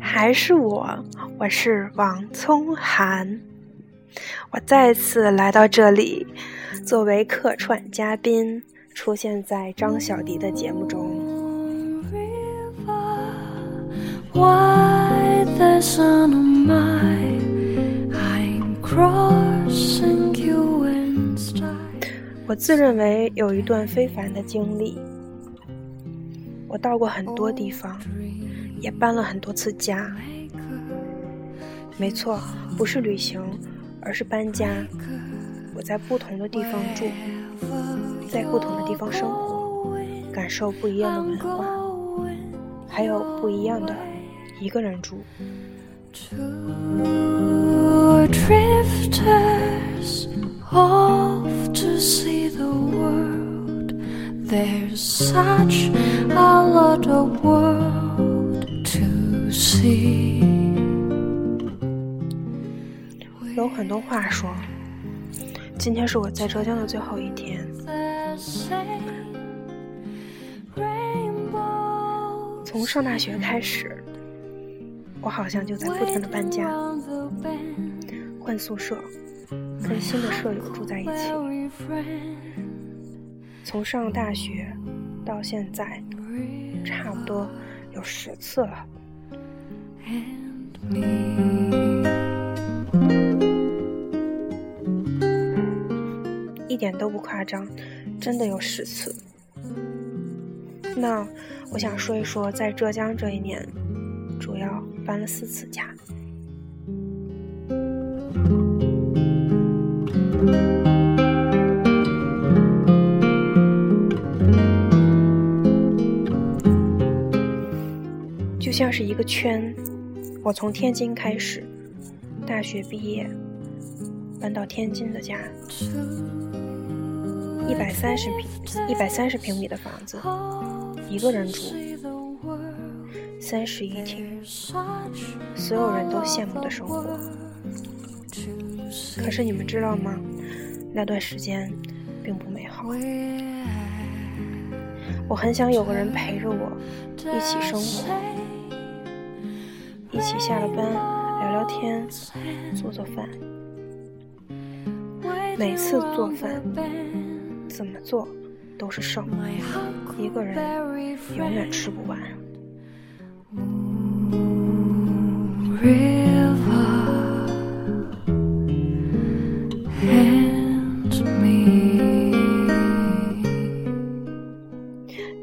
还是我，我是王聪涵，我再次来到这里，作为客串嘉宾，出现在张小迪的节目中。我自认为有一段非凡的经历，我到过很多地方。也搬了很多次家，没错，不是旅行，而是搬家。我在不同的地方住，在不同的地方生活，感受不一样的文化，还有不一样的一个人住。There's such a lot of world to see. 有很多话说。今天是我在浙江的最后一天。从上大学开始，我好像就在不停的搬家，换宿舍，跟新的舍友住在一起。从上大学到现在，差不多有十次了。一点都不夸张，真的有十次。那我想说一说，在浙江这一年，主要搬了四次家。就像是一个圈。我从天津开始，大学毕业，搬到天津的家，一百三十平一百三十平米的房子，一个人住，三室一厅，所有人都羡慕的生活。可是你们知道吗？那段时间并不美好。我很想有个人陪着我，一起生活。一起下了班聊聊天，做做饭。每次做饭怎么做都是剩，一个人永远吃不完。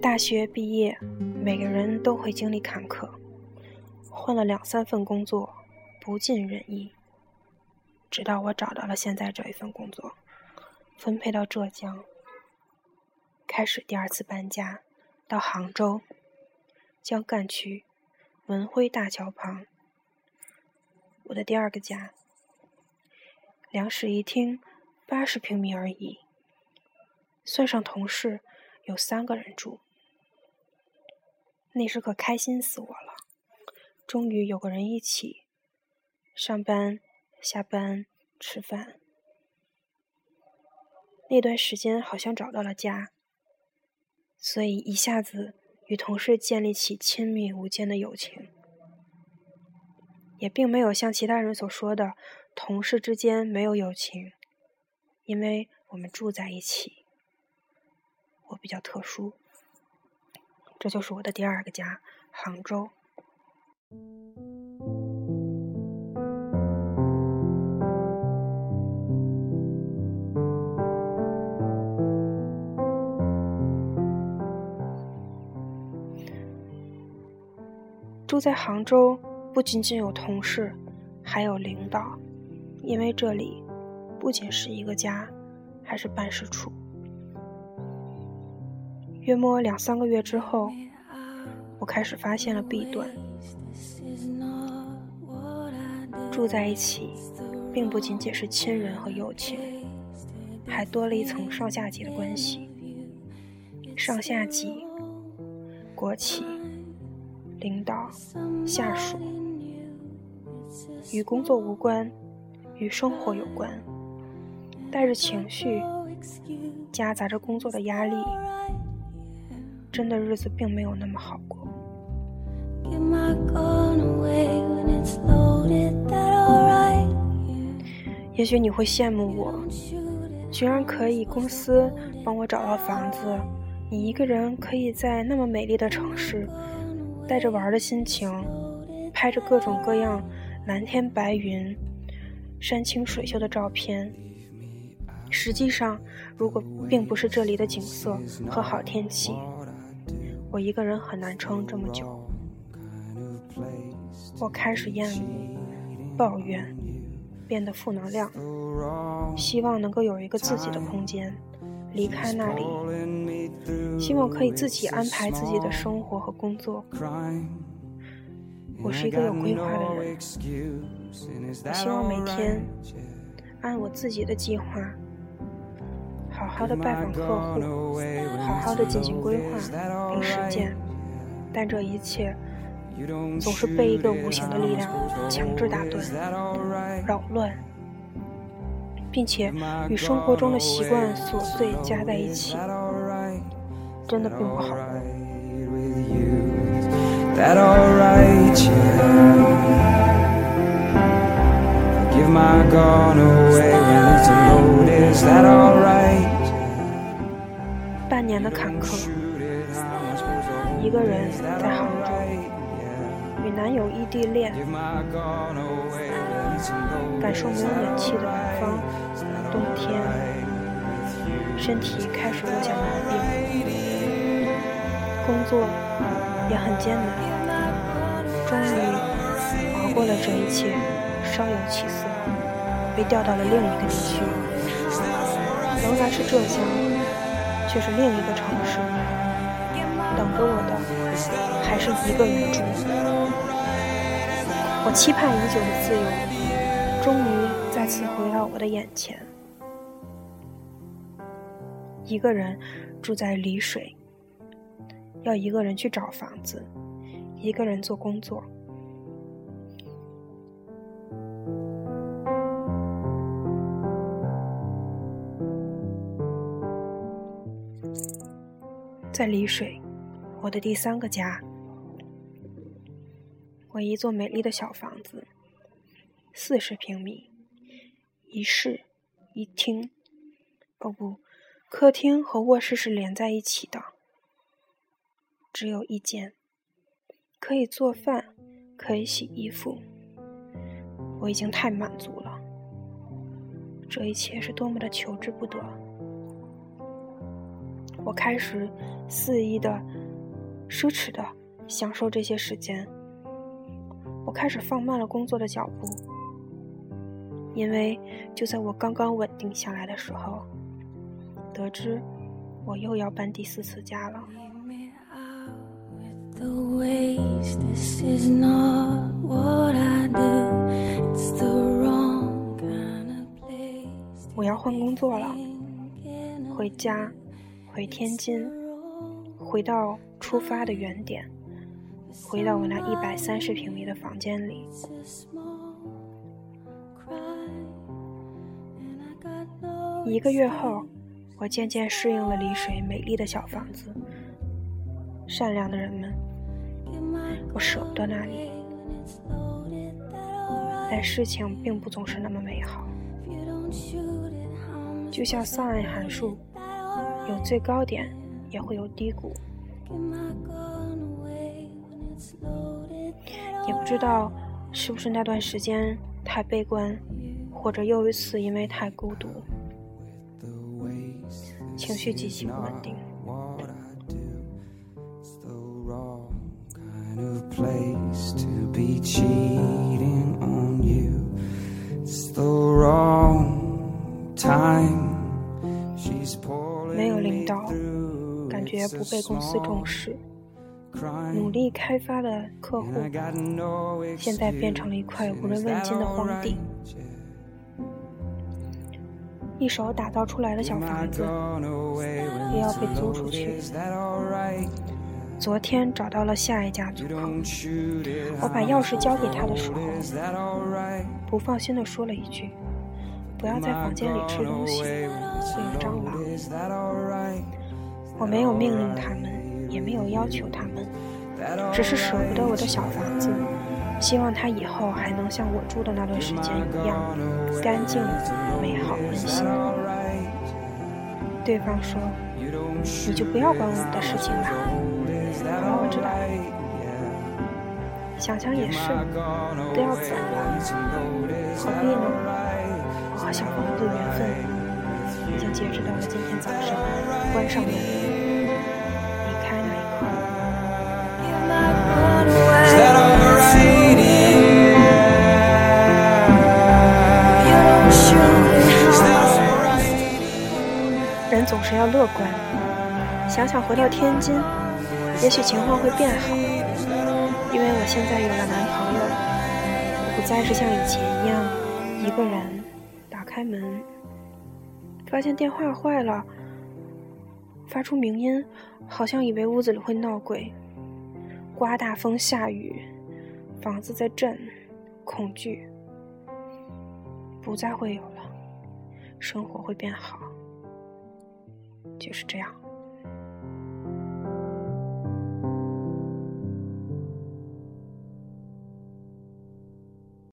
大学毕业，每个人都会经历坎坷。换了两三份工作，不尽人意。直到我找到了现在这一份工作，分配到浙江，开始第二次搬家，到杭州江干区文辉大桥旁。我的第二个家，两室一厅，八十平米而已。算上同事，有三个人住。那时可开心死我了。终于有个人一起上班、下班、吃饭。那段时间好像找到了家，所以一下子与同事建立起亲密无间的友情。也并没有像其他人所说的，同事之间没有友情，因为我们住在一起。我比较特殊，这就是我的第二个家——杭州。住在杭州，不仅仅有同事，还有领导，因为这里不仅是一个家，还是办事处。约摸两三个月之后，我开始发现了弊端。住在一起，并不仅仅是亲人和友情，还多了一层上下级的关系。上下级、国企、领导、下属，与工作无关，与生活有关。带着情绪，夹杂着工作的压力，真的日子并没有那么好过。也许你会羡慕我，居然可以公司帮我找到房子，你一个人可以在那么美丽的城市，带着玩的心情，拍着各种各样蓝天白云、山清水秀的照片。实际上，如果并不是这里的景色和好天气，我一个人很难撑这么久。我开始厌恶、抱怨，变得负能量，希望能够有一个自己的空间，离开那里，希望可以自己安排自己的生活和工作。我是一个有规划的人，我希望每天按我自己的计划。好好的拜访客户，好好的进行规划并实践，但这一切总是被一个无形的力量强制打断、扰乱，并且与生活中的习惯琐碎加在一起，真的并不好。半年的坎坷，一个人在杭州，与男友异地恋，感受没有暖气的北方冬天，身体开始落下毛病，工作也很艰难，终于熬过了这一切，稍有起色。被调到了另一个地区，仍然是浙江，却是另一个城市。等着我的还是一个人住。我期盼已久的自由，终于再次回到我的眼前。一个人住在丽水，要一个人去找房子，一个人做工作。在丽水，我的第三个家。我一座美丽的小房子，四十平米，一室一厅。哦不，客厅和卧室是连在一起的，只有一间，可以做饭，可以洗衣服。我已经太满足了，这一切是多么的求之不得。我开始肆意的、奢侈的享受这些时间。开始放慢了工作的脚步，因为就在我刚刚稳定下来的时候，得知我又要搬第四次家了。我要换工作了，回家。回天津，回到出发的原点，回到我那一百三十平米的房间里。一个月后，我渐渐适应了丽水美丽的小房子，善良的人们，我舍不得那里。但事情并不总是那么美好，就像桑岸函数。有最高点，也会有低谷。也不知道是不是那段时间太悲观，或者又一次因为太孤独，情绪极其不稳定。没有领导，感觉不被公司重视，努力开发的客户，现在变成了一块无人问津的荒地。一手打造出来的小房子，也要被租出去。昨天找到了下一家租客，我把钥匙交给他的时候，不放心地说了一句：“不要在房间里吃东西，会有蟑螂。我没有命令他们，也没有要求他们，只是舍不得我的小房子，希望它以后还能像我住的那段时间一样干净、美好、温馨。对方说：“你就不要管我们的事情了。”好，我知道。想想也是，都要走了，何必呢？我和小房子的缘分已经截止到了今天早上，关上门人总是要乐观，想想回到天津，也许情况会变好。因为我现在有了男朋友，我不再是像以前一样一个人打开门，发现电话坏了，发出鸣音，好像以为屋子里会闹鬼，刮大风下雨，房子在震，恐惧不再会有了，生活会变好，就是这样。